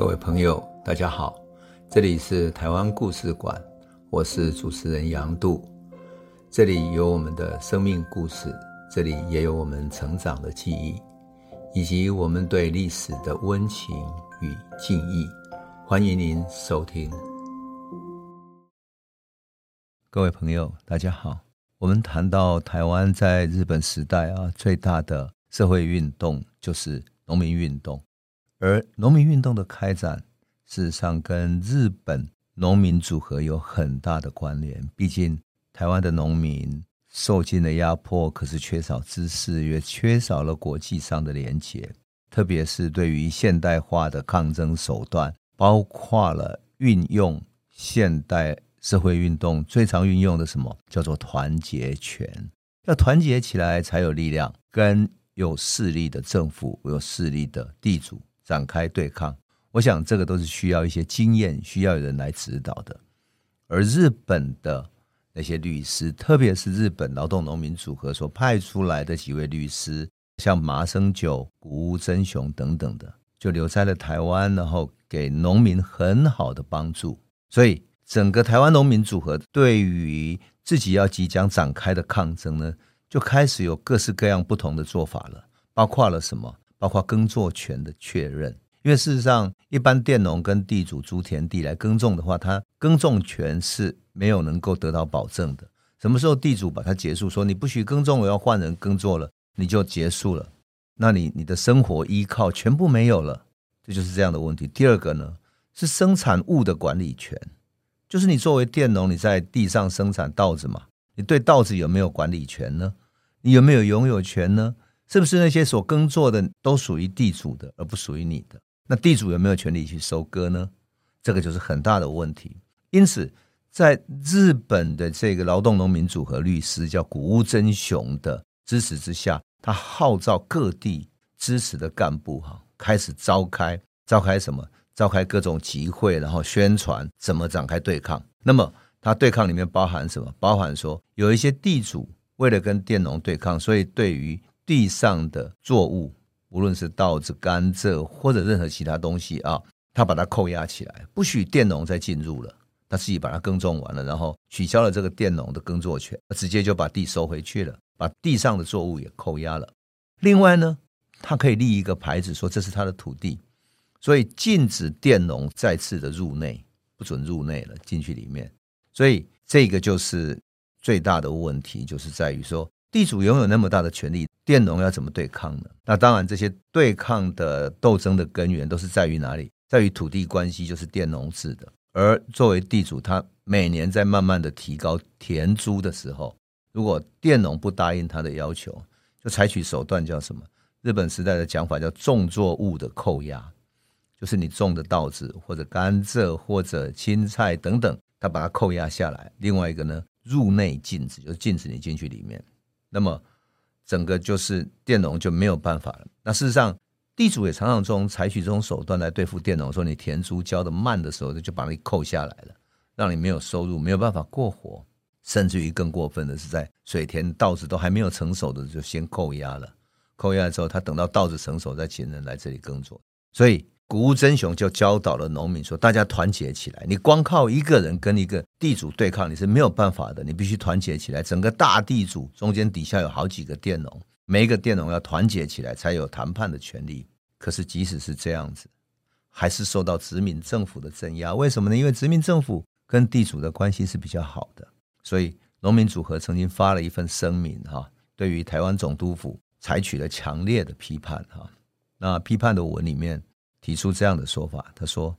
各位朋友，大家好，这里是台湾故事馆，我是主持人杨度，这里有我们的生命故事，这里也有我们成长的记忆，以及我们对历史的温情与敬意。欢迎您收听。各位朋友，大家好。我们谈到台湾在日本时代啊，最大的社会运动就是农民运动。而农民运动的开展，事实上跟日本农民组合有很大的关联。毕竟台湾的农民受尽了压迫，可是缺少知识，也缺少了国际上的连结。特别是对于现代化的抗争手段，包括了运用现代社会运动最常运用的什么，叫做团结权。要团结起来才有力量，跟有势力的政府、有势力的地主。展开对抗，我想这个都是需要一些经验，需要有人来指导的。而日本的那些律师，特别是日本劳动农民组合所派出来的几位律师，像麻生久、谷屋真雄等等的，就留在了台湾，然后给农民很好的帮助。所以，整个台湾农民组合对于自己要即将展开的抗争呢，就开始有各式各样不同的做法了，包括了什么？包括耕作权的确认，因为事实上，一般佃农跟地主租田地来耕种的话，他耕种权是没有能够得到保证的。什么时候地主把它结束，说你不许耕种，我要换人耕作了，你就结束了，那你你的生活依靠全部没有了，这就是这样的问题。第二个呢，是生产物的管理权，就是你作为佃农，你在地上生产稻子嘛，你对稻子有没有管理权呢？你有没有拥有权呢？是不是那些所耕作的都属于地主的，而不属于你的？那地主有没有权利去收割呢？这个就是很大的问题。因此，在日本的这个劳动农民组合律师叫谷屋真雄的支持之下，他号召各地支持的干部哈，开始召开召开什么？召开各种集会，然后宣传怎么展开对抗。那么，他对抗里面包含什么？包含说有一些地主为了跟佃农对抗，所以对于地上的作物，无论是稻子、甘蔗或者任何其他东西啊，他把它扣押起来，不许佃农再进入了。他自己把它耕种完了，然后取消了这个佃农的耕作权，直接就把地收回去了，把地上的作物也扣押了。另外呢，他可以立一个牌子说这是他的土地，所以禁止佃农再次的入内，不准入内了，进去里面。所以这个就是最大的问题，就是在于说。地主拥有那么大的权力，佃农要怎么对抗呢？那当然，这些对抗的斗争的根源都是在于哪里？在于土地关系，就是佃农制的。而作为地主，他每年在慢慢的提高田租的时候，如果佃农不答应他的要求，就采取手段叫什么？日本时代的讲法叫种作物的扣押，就是你种的稻子或者甘蔗或者青菜等等，他把它扣押下来。另外一个呢，入内禁止，就是禁止你进去里面。那么，整个就是佃农就没有办法了。那事实上，地主也常常中采取这种手段来对付佃农，说你田租交的慢的时候，就把你扣下来了，让你没有收入，没有办法过活。甚至于更过分的是，在水田稻子都还没有成熟的，就先扣押了。扣押之后，他等到稻子成熟，再请人来这里耕作。所以。谷屋真雄就教导了农民说：“大家团结起来，你光靠一个人跟一个地主对抗，你是没有办法的。你必须团结起来，整个大地主中间底下有好几个佃农，每一个佃农要团结起来才有谈判的权利。可是即使是这样子，还是受到殖民政府的镇压。为什么呢？因为殖民政府跟地主的关系是比较好的，所以农民组合曾经发了一份声明，哈，对于台湾总督府采取了强烈的批判，哈。那批判的文里面。”提出这样的说法，他说：“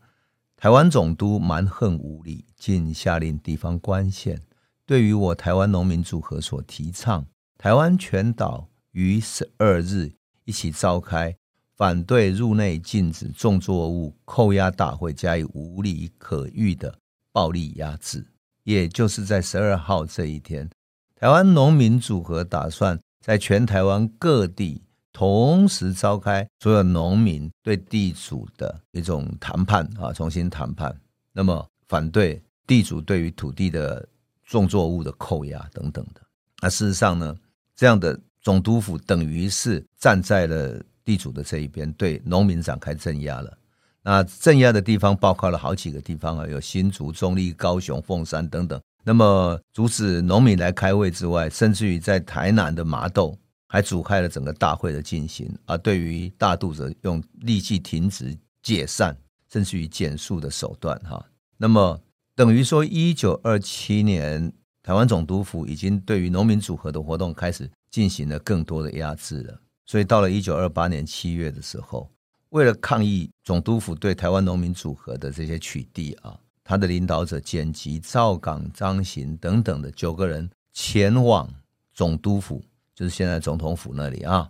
台湾总督蛮横无理，竟下令地方官县对于我台湾农民组合所提倡台湾全岛于十二日一起召开反对入内禁止种作物扣押大会，加以无理可喻的暴力压制。也就是在十二号这一天，台湾农民组合打算在全台湾各地。”同时召开所有农民对地主的一种谈判啊，重新谈判。那么反对地主对于土地的种作物的扣押等等的。那事实上呢，这样的总督府等于是站在了地主的这一边，对农民展开镇压了。那镇压的地方包括了好几个地方啊，有新竹、中坜、高雄、凤山等等。那么阻止农民来开会之外，甚至于在台南的麻豆还阻碍了整个大会的进行。而对于大肚者，用立即停止、解散，甚至于减数的手段，哈。那么等于说，一九二七年，台湾总督府已经对于农民组合的活动开始进行了更多的压制了。所以到了一九二八年七月的时候，为了抗议总督府对台湾农民组合的这些取缔啊。他的领导者简吉、赵港、张行等等的九个人前往总督府，就是现在总统府那里啊，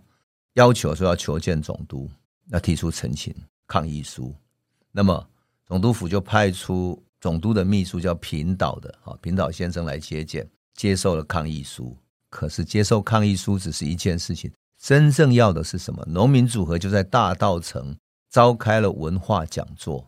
要求说要求见总督，要提出陈情抗议书。那么总督府就派出总督的秘书叫平岛的啊，平岛先生来接见，接受了抗议书。可是接受抗议书只是一件事情，真正要的是什么？农民组合就在大道城召开了文化讲座，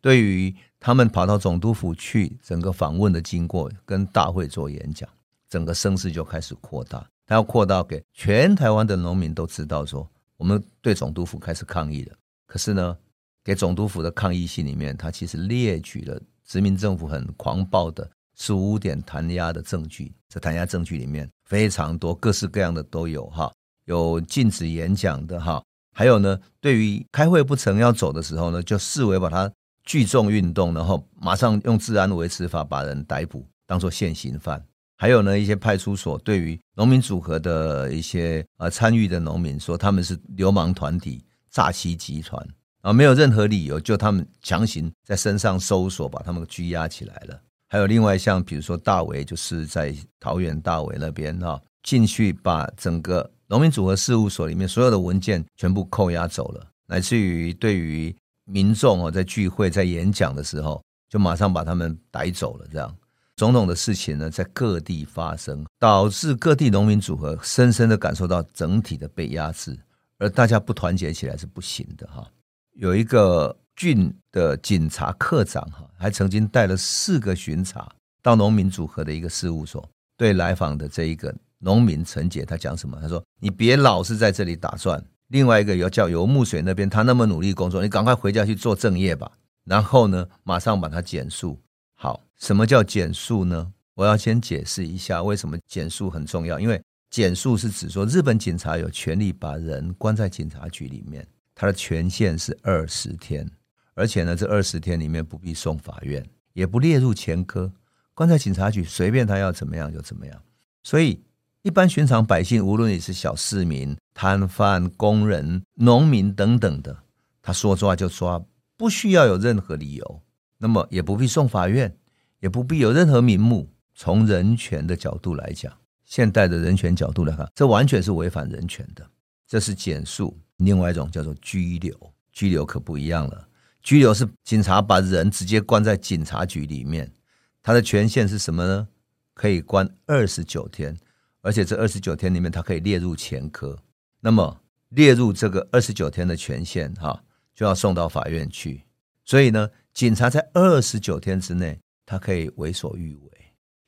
对于。他们跑到总督府去，整个访问的经过跟大会做演讲，整个声势就开始扩大。他要扩大给全台湾的农民都知道，说我们对总督府开始抗议了。可是呢，给总督府的抗议信里面，他其实列举了殖民政府很狂暴的十五点弹压的证据。这弹压证据里面非常多，各式各样的都有哈，有禁止演讲的哈，还有呢，对于开会不成要走的时候呢，就视为把他。聚众运动，然后马上用治安维持法把人逮捕，当做现行犯。还有呢，一些派出所对于农民组合的一些呃参与的农民说他们是流氓团体、诈欺集团啊，没有任何理由就他们强行在身上搜索，把他们拘押起来了。还有另外像比如说大围，就是在桃园大围那边哈，进去把整个农民组合事务所里面所有的文件全部扣押走了，乃至于对于。民众哦，在聚会、在演讲的时候，就马上把他们逮走了。这样，种种的事情呢，在各地发生，导致各地农民组合深深的感受到整体的被压制，而大家不团结起来是不行的哈。有一个郡的警察课长哈，还曾经带了四个巡查到农民组合的一个事务所，对来访的这一个农民陈杰，他讲什么？他说：“你别老是在这里打转。”另外一个要叫游木水那边，他那么努力工作，你赶快回家去做正业吧。然后呢，马上把他减速。什么叫减数呢？我要先解释一下为什么减数很重要。因为减数是指说，日本警察有权利把人关在警察局里面，他的权限是二十天，而且呢，这二十天里面不必送法院，也不列入前科，关在警察局，随便他要怎么样就怎么样。所以。一般寻常百姓，无论你是小市民、摊贩、工人、农民等等的，他说抓就抓，不需要有任何理由，那么也不必送法院，也不必有任何名目。从人权的角度来讲，现代的人权角度来看，这完全是违反人权的。这是减数，另外一种叫做拘留，拘留可不一样了。拘留是警察把人直接关在警察局里面，他的权限是什么呢？可以关二十九天。而且这二十九天里面，他可以列入前科。那么列入这个二十九天的权限，哈，就要送到法院去。所以呢，警察在二十九天之内，他可以为所欲为，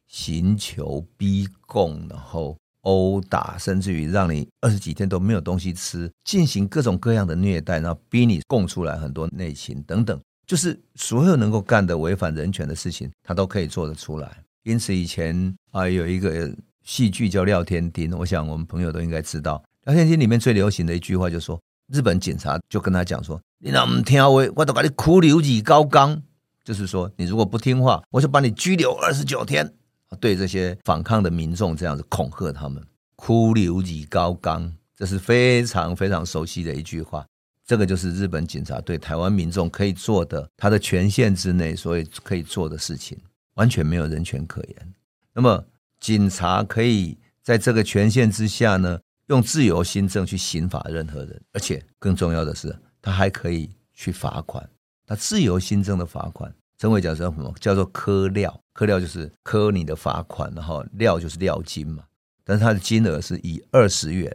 刑求、逼供，然后殴打，甚至于让你二十几天都没有东西吃，进行各种各样的虐待，然后逼你供出来很多内情等等，就是所有能够干的违反人权的事情，他都可以做得出来。因此以前啊，有一个。戏剧叫《廖天丁》，我想我们朋友都应该知道。《廖天丁》里面最流行的一句话就是说，日本警察就跟他讲说：“你那么听话，我都把你苦留二高岗。”就是说，你如果不听话，我就把你拘留二十九天。对这些反抗的民众这样子恐吓他们，“拘留二高岗”，这是非常非常熟悉的一句话。这个就是日本警察对台湾民众可以做的，他的权限之内，所以可以做的事情，完全没有人权可言。那么。警察可以在这个权限之下呢，用自由新政去刑罚任何人，而且更重要的是，他还可以去罚款。他自由新增的罚款，称为叫做什么？叫做科料。科料就是科你的罚款，然后料就是料金嘛。但是他的金额是以二十元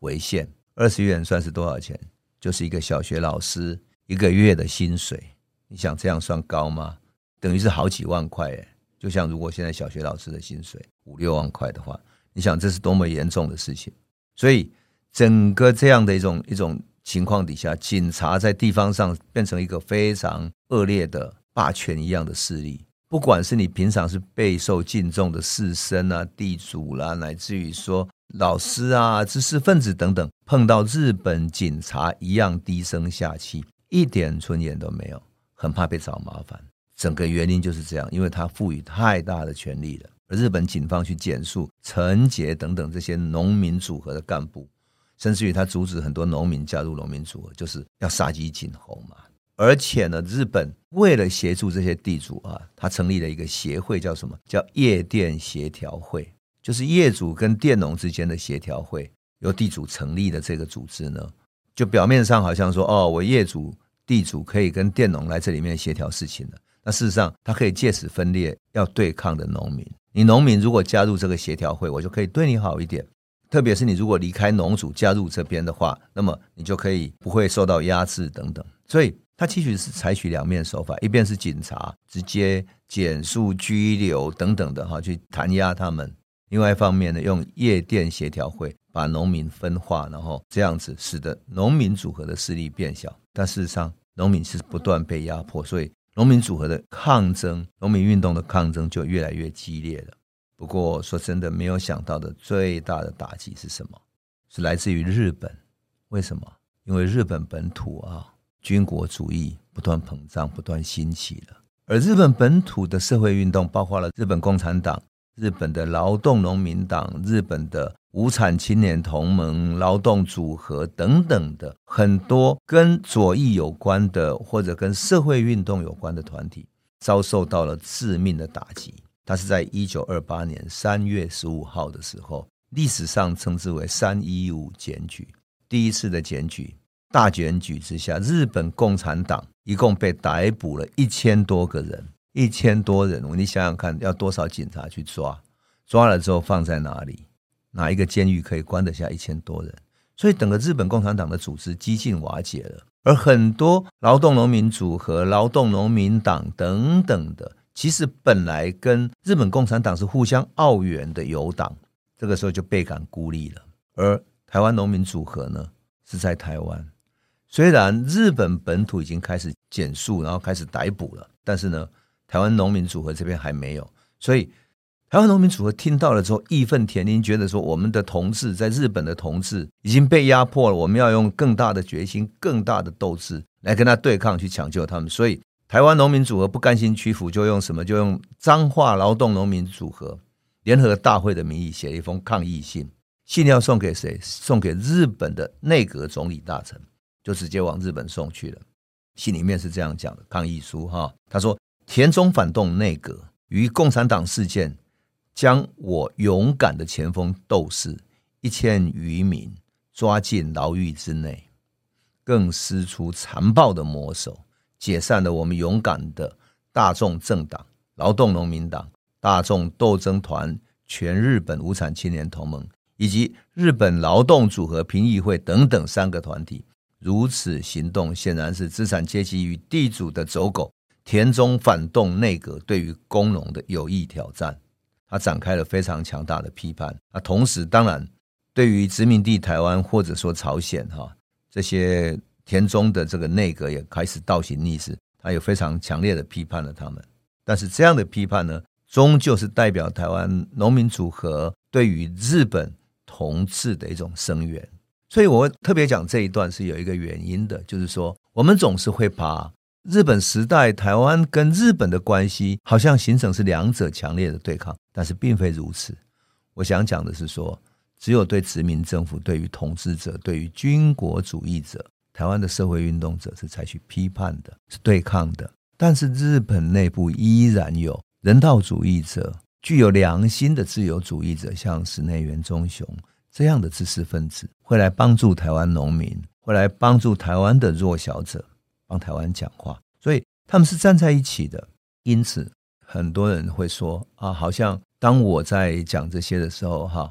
为限，二十元算是多少钱？就是一个小学老师一个月的薪水。你想这样算高吗？等于是好几万块诶。就像如果现在小学老师的薪水五六万块的话，你想这是多么严重的事情。所以整个这样的一种一种情况底下，警察在地方上变成一个非常恶劣的霸权一样的势力。不管是你平常是备受敬重的士绅啊、地主啦，乃至于说老师啊、知识分子等等，碰到日本警察一样低声下气，一点尊严都没有，很怕被找麻烦。整个原因就是这样，因为他赋予太大的权力了。而日本警方去检肃陈杰等等这些农民组合的干部，甚至于他阻止很多农民加入农民组合，就是要杀鸡儆猴嘛。而且呢，日本为了协助这些地主啊，他成立了一个协会，叫什么？叫夜店协调会，就是业主跟佃农之间的协调会，由地主成立的这个组织呢，就表面上好像说，哦，我业主、地主可以跟佃农来这里面协调事情了。那事实上，他可以借此分裂要对抗的农民。你农民如果加入这个协调会，我就可以对你好一点。特别是你如果离开农组加入这边的话，那么你就可以不会受到压制等等。所以，他其实是采取两面手法：一边是警察直接减速、拘留等等的哈，去弹压他们；另外一方面呢，用夜店协调会把农民分化，然后这样子使得农民组合的势力变小。但事实上，农民是不断被压迫，所以。农民组合的抗争，农民运动的抗争就越来越激烈了。不过说真的，没有想到的最大的打击是什么？是来自于日本。为什么？因为日本本土啊，军国主义不断膨胀，不断兴起了。而日本本土的社会运动，包括了日本共产党。日本的劳动农民党、日本的无产青年同盟、劳动组合等等的很多跟左翼有关的或者跟社会运动有关的团体，遭受到了致命的打击。它是在一九二八年三月十五号的时候，历史上称之为“三一五检举”。第一次的检举，大检举之下，日本共产党一共被逮捕了一千多个人。一千多人，你想想看，要多少警察去抓？抓了之后放在哪里？哪一个监狱可以关得下一千多人？所以整个日本共产党的组织几近瓦解了。而很多劳动农民组合、劳动农民党等等的，其实本来跟日本共产党是互相奥援的友党，这个时候就倍感孤立了。而台湾农民组合呢，是在台湾，虽然日本本土已经开始减速，然后开始逮捕了，但是呢。台湾农民组合这边还没有，所以台湾农民组合听到了之后义愤填膺，觉得说我们的同志在日本的同志已经被压迫了，我们要用更大的决心、更大的斗志来跟他对抗，去抢救他们。所以台湾农民组合不甘心屈服，就用什么？就用彰化劳动农民组合联合大会的名义写了一封抗议信，信要送给谁？送给日本的内阁总理大臣，就直接往日本送去了。信里面是这样讲的：抗议书哈，他说。田中反动内阁与共产党事件，将我勇敢的前锋斗士一千余名抓进牢狱之内，更施出残暴的魔手，解散了我们勇敢的大众政党劳动农民党、大众斗争团、全日本无产青年同盟以及日本劳动组合评议会等等三个团体。如此行动显然是资产阶级与地主的走狗。田中反动内阁对于工农的有益挑战，他展开了非常强大的批判。那同时，当然对于殖民地台湾或者说朝鲜哈这些田中的这个内阁也开始倒行逆施，他有非常强烈的批判了他们。但是这样的批判呢，终究是代表台湾农民组合对于日本统治的一种声援。所以我特别讲这一段是有一个原因的，就是说我们总是会把。日本时代，台湾跟日本的关系好像形成是两者强烈的对抗，但是并非如此。我想讲的是说，只有对殖民政府、对于统治者、对于军国主义者，台湾的社会运动者是采取批判的，是对抗的。但是日本内部依然有人道主义者、具有良心的自由主义者，像室内元忠雄这样的知识分子，会来帮助台湾农民，会来帮助台湾的弱小者。帮台湾讲话，所以他们是站在一起的。因此，很多人会说啊，好像当我在讲这些的时候，哈，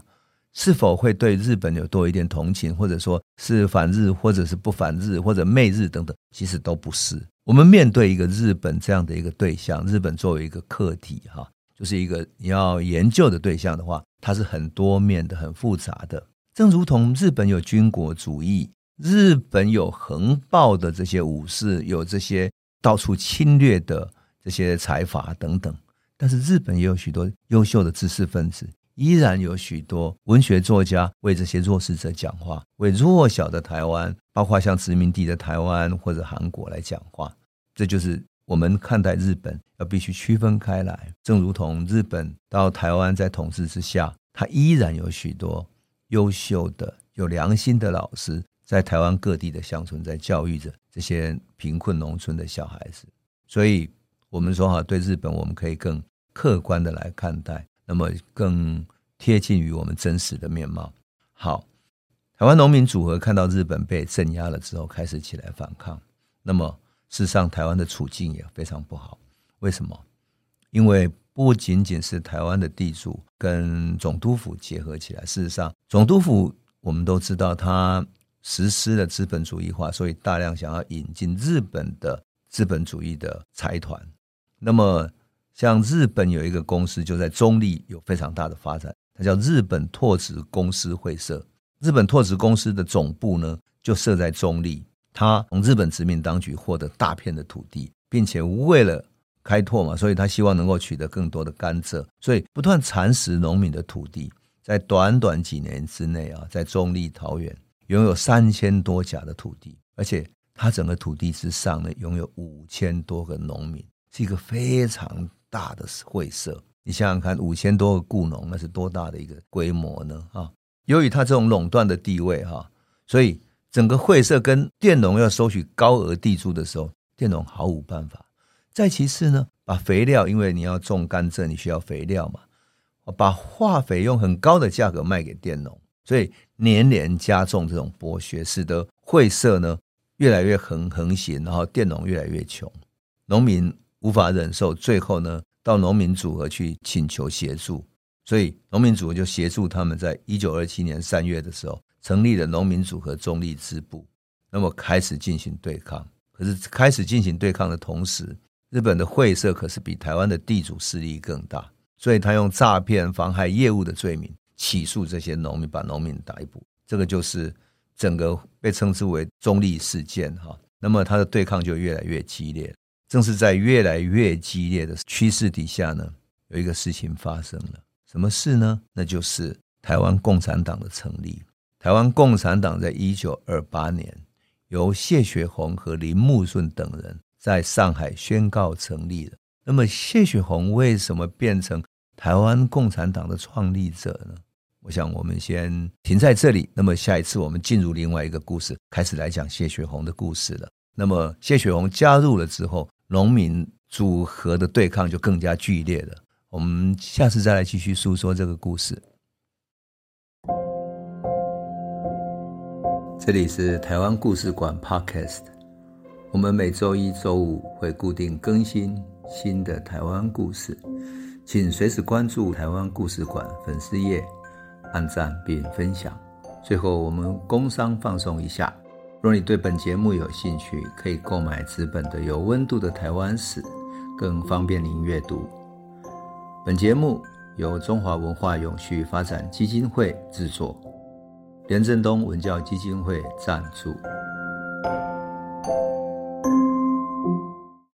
是否会对日本有多一点同情，或者说是反日，或者是不反日，或者媚日等等，其实都不是。我们面对一个日本这样的一个对象，日本作为一个课题，哈，就是一个你要研究的对象的话，它是很多面的、很复杂的。正如同日本有军国主义。日本有横暴的这些武士，有这些到处侵略的这些财阀等等，但是日本也有许多优秀的知识分子，依然有许多文学作家为这些弱势者讲话，为弱小的台湾，包括像殖民地的台湾或者韩国来讲话。这就是我们看待日本要必须区分开来。正如同日本到台湾在统治之下，它依然有许多优秀的、有良心的老师在台湾各地的乡村在教育着这些贫困农村的小孩子。所以，我们说哈，对日本我们可以更客观的来看待。那么更贴近于我们真实的面貌。好，台湾农民组合看到日本被镇压了之后，开始起来反抗。那么事实上，台湾的处境也非常不好。为什么？因为不仅仅是台湾的地主跟总督府结合起来，事实上，总督府我们都知道，他实施了资本主义化，所以大量想要引进日本的资本主义的财团。那么像日本有一个公司，就在中坜有非常大的发展，它叫日本拓殖公司会社。日本拓殖公司的总部呢，就设在中坜。它从日本殖民当局获得大片的土地，并且为了开拓嘛，所以他希望能够取得更多的甘蔗，所以不断蚕食农民的土地。在短短几年之内啊，在中坜桃园拥有三千多甲的土地，而且它整个土地之上呢，拥有五千多个农民，是一个非常。大的会社，你想想看，五千多个雇农，那是多大的一个规模呢？啊，由于他这种垄断的地位，哈，所以整个会社跟佃农要收取高额地租的时候，佃农毫无办法。再其次呢，把肥料，因为你要种甘蔗，你需要肥料嘛，把化肥用很高的价格卖给佃农，所以年年加重这种剥削，使得会社呢越来越横横行，然后佃农越来越穷，农民。无法忍受，最后呢，到农民组合去请求协助，所以农民组合就协助他们，在一九二七年三月的时候，成立了农民组合中立支部，那么开始进行对抗。可是开始进行对抗的同时，日本的会社可是比台湾的地主势力更大，所以他用诈骗、妨害业务的罪名起诉这些农民，把农民逮捕。这个就是整个被称之为中立事件哈。那么他的对抗就越来越激烈。正是在越来越激烈的趋势底下呢，有一个事情发生了。什么事呢？那就是台湾共产党的成立。台湾共产党在一九二八年由谢雪红和林木顺等人在上海宣告成立了。那么谢雪红为什么变成台湾共产党的创立者呢？我想我们先停在这里。那么下一次我们进入另外一个故事，开始来讲谢雪红的故事了。那么谢雪红加入了之后。农民组合的对抗就更加剧烈了。我们下次再来继续诉说这个故事。这里是台湾故事馆 Podcast，我们每周一、周五会固定更新新的台湾故事，请随时关注台湾故事馆粉丝页，按赞并分享。最后，我们工商放松一下。若你对本节目有兴趣，可以购买纸本的《有温度的台湾史》，更方便您阅读。本节目由中华文化永续发展基金会制作，连振东文教基金会赞助。